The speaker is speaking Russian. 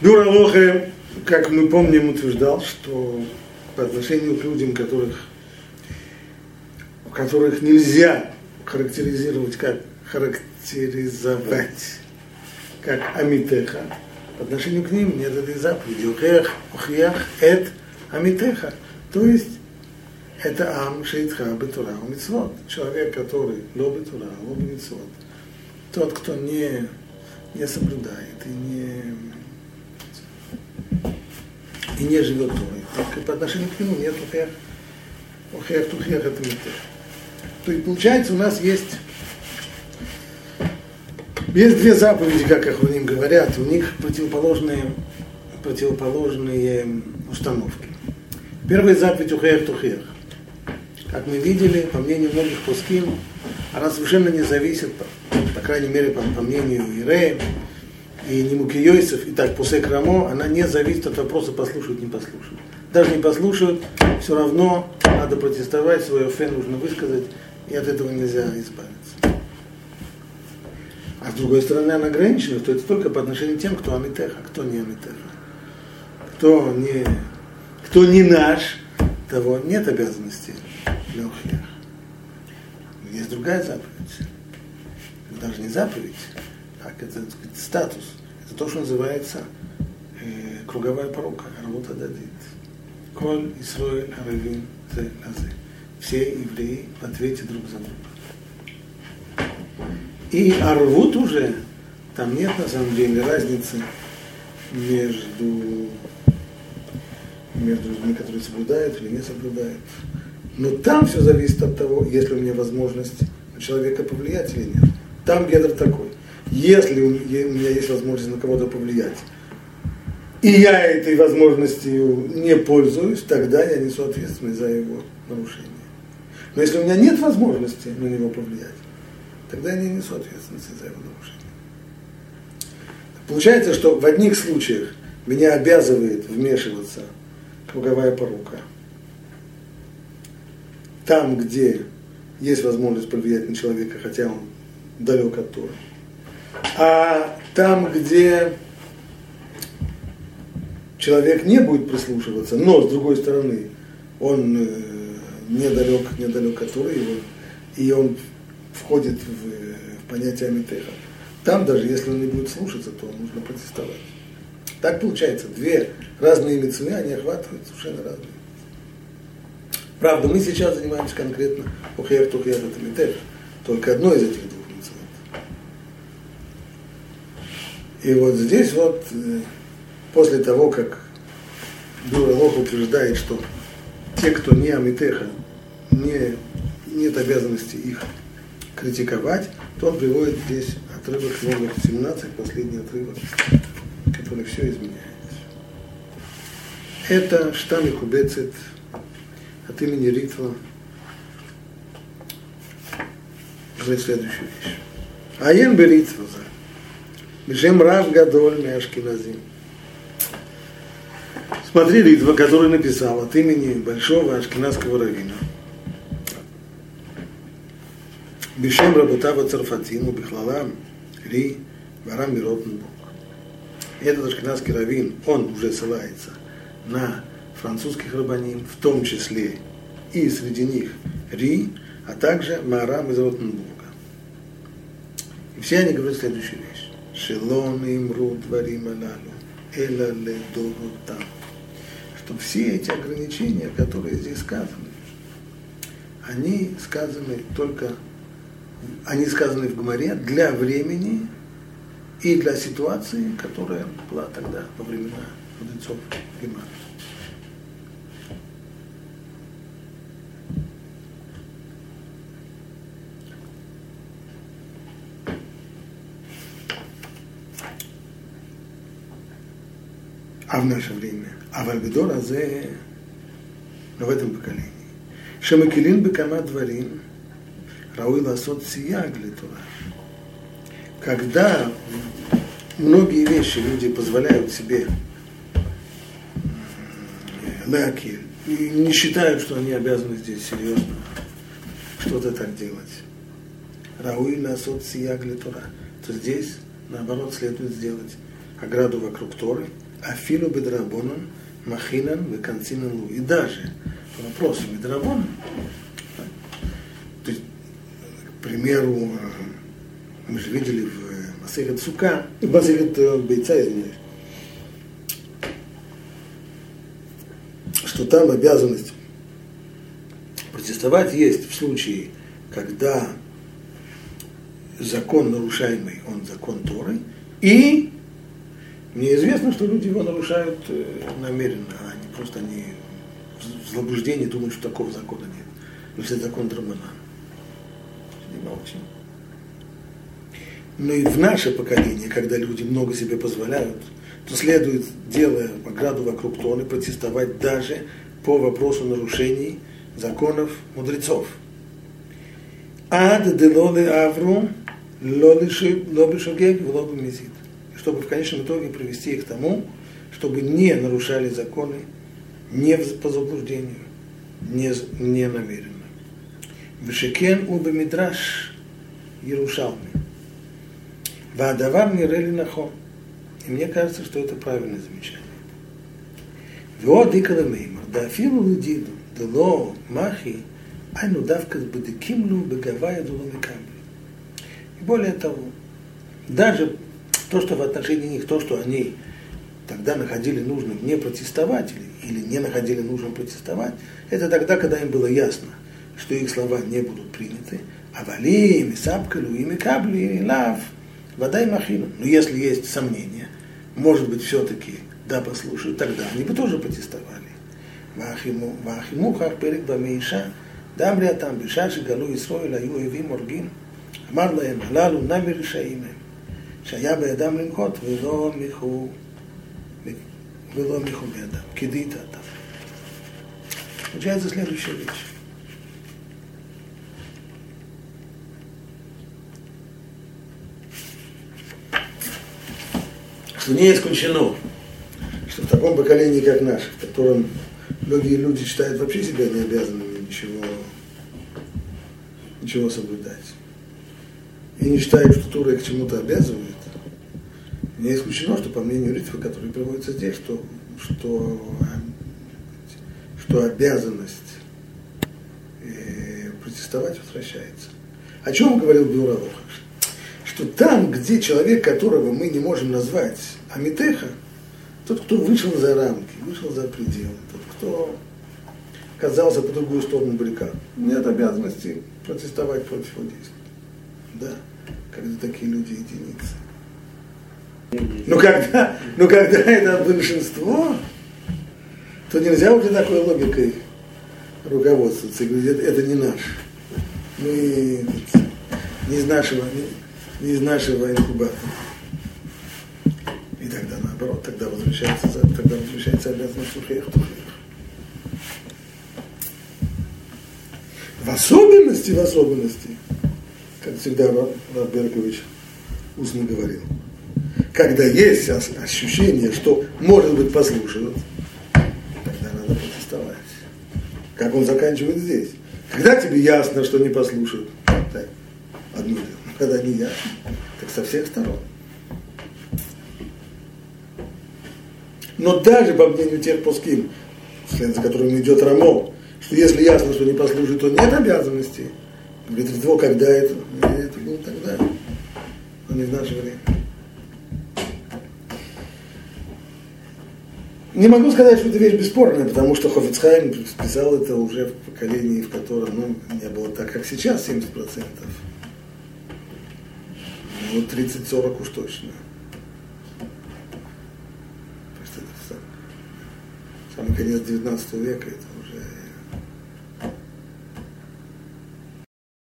Дура Лоха, как мы помним, утверждал, что по отношению к людям, которых, которых нельзя характеризировать как характеризовать как амитеха, по отношению к ним нет этой заповеди. Ухех, ухех, эт амитеха. То есть это ам шейтха бетура у митцвот. Человек, который ло бетура, ло митцвот. Тот, кто не, не соблюдает и не, и не живет Торой. Так по отношению к нему нет ухех. Ухех, тухех, это митех. То есть получается у нас есть есть две заповеди, как Ахроним говорят, у них противоположные, противоположные установки. Первая заповедь Ухех Тухех. Как мы видели, по мнению многих пускин, она совершенно не зависит, по, крайней мере, по, по мнению Ирея и Немукиойцев, и так после Крамо, она не зависит от вопроса послушают, не послушают. Даже не послушают, все равно надо протестовать, свое фен нужно высказать, и от этого нельзя избавиться. А с другой стороны, она ограничена, что это только по отношению к тем, кто амитеха, кто не амитеха. Кто не, кто не наш, того нет обязанности легких. Есть другая заповедь. Даже не заповедь, а это сказать, статус. Это то, что называется э, круговая порука, работа дадит. Коль Исроэль Аравин Все евреи в ответе друг за друга. И арвут уже, там нет на самом деле разницы между, между людьми, которые соблюдают или не соблюдают. Но там все зависит от того, есть ли у меня возможность на человека повлиять или нет. Там гедр такой. Если у меня есть возможность на кого-то повлиять, и я этой возможностью не пользуюсь, тогда я несу ответственность за его нарушение. Но если у меня нет возможности на него повлиять, тогда я не несу ответственности за его нарушение. Получается, что в одних случаях меня обязывает вмешиваться круговая порука. Там, где есть возможность повлиять на человека, хотя он далек от Тора. А там, где человек не будет прислушиваться, но с другой стороны, он э, недалек, недалек от Торы, и он входит в, в понятие Амитеха. Там даже, если он не будет слушаться, то нужно протестовать. Так получается, две разные мецвы, они охватывают совершенно разные. Правда, мы сейчас занимаемся конкретно Ухер Тухер Амитех, только одной из этих двух И вот здесь вот, э, после того, как Дура Лох утверждает, что те, кто не Амитеха, не, нет обязанности их критиковать, то он приводит здесь отрывок номер 17, последний отрывок, который все изменяет. Это штамми кубецит от имени Ритва говорит следующую вещь. Аен беритва за. Бешем Рав Гадоль Мяшкиназим. Смотри, Ритва, который написал от имени большого ашкенадского равина. Бешем Рабутава Царфатину Бихлалам ри Барам Миротенбург. Этот ашкенадский равин, он уже ссылается на французских рабаним, в том числе и среди них Ри, а также Марам из Ротенбурга. И все они говорят следующую вещь. Шелон имру дворим алалу, эла ле там. Что все эти ограничения, которые здесь сказаны, они сказаны только они сказаны в Гумаре для времени и для ситуации, которая была тогда во времена мудрецов Гемара. А в наше время. А в Альбедор Азе, в этом поколении. Шамакилин Бекама Дворим, Рауи Ласот Сияг Тура. Когда многие вещи люди позволяют себе лакель и не считают, что они обязаны здесь серьезно что-то так делать. Рауи Ласот Сияг Тура. То здесь, наоборот, следует сделать ограду вокруг Торы Афилу бедрабонан, махинан, веканцинан И даже по вопросу бедрабонан, то есть, к примеру, мы же видели в Масехет Сука, в Масехет Бейца, извиняюсь, что там обязанность протестовать есть в случае, когда закон нарушаемый, он закон Торы, и мне известно, что люди его нарушают э, намеренно, а не просто они в заблуждении думают, что такого закона нет. Но это закон Драмана. Не молчим. Но и в наше поколение, когда люди много себе позволяют, то следует, делая ограду вокруг Торы, протестовать даже по вопросу нарушений законов мудрецов. Ад делолы авру лобишогег в лобу мизит Чтобы в конечном итоге привести их к тому, чтобы не нарушали законы не по заблуждению, не, не намеренно. Вешекен убе мидраш Ярушалми. Вадавар мирели нахо. И мне кажется, что это правильное замечание. ועוד איקרא מימר, דאפילו לדידו, דלא מחי, היינו דווקא בדקים לו בגאווה ידעו לו מקבל. И более того, даже то, что в отношении них, то, что они тогда находили нужным не протестовать или, или не находили нужным протестовать, это тогда, когда им было ясно, что их слова не будут приняты, а валим, и сапкалю, и мекабли, и лав, вода и махина. Но если есть сомнения, может быть, все-таки да, послушают, тогда они бы тоже протестовали. Вахимухах перек бамейша, дамрия там бешаши галу Исроиля, юэви моргим, амарлаем халалу навиришаимем. שהיה בידם לנקוט ולא מיכו, ולא מיכו בידם, כדית אתה. Получается следующая вещь. Что не исключено, что в таком поколении, как наш, в котором многие люди считают вообще себя не обязанными ничего, ничего соблюдать, и не считают, что Тура их к чему-то обязывает, не исключено, что по мнению Ритва, который приводится здесь, что, что, что обязанность э, протестовать возвращается. О чем говорил Бюралоха? Что там, где человек, которого мы не можем назвать Амитеха, тот, кто вышел за рамки, вышел за пределы, тот, кто оказался по другую сторону баррикад, нет обязанности протестовать против его действий. Да, когда такие люди единицы. Но когда, но когда это большинство, то нельзя уже такой логикой руководствоваться и говорить, это, это не наш. Мы не из нашего, не, не из нашего инкубатора тогда наоборот, тогда возвращается, тогда возвращается обязанность ухех В особенности, в особенности, как всегда Раб Беркович устно говорил, когда есть ощущение, что, может быть, послушают, тогда надо протестовать. Как он заканчивает здесь. Когда тебе ясно, что не послушают, так, дело. Когда не ясно, так со всех сторон. Но даже по мнению тех пуским, вслед за которыми идет Рамо, что если ясно, что не послужит, то нет обязанности. Говорит, Ритво, когда это? Это было тогда, но не в наше время. Не могу сказать, что это вещь бесспорная, потому что Хофицхайм писал это уже в поколении, в котором ну, не было так, как сейчас, 70%. Ну, 30-40 уж точно. самый конец 19 века, это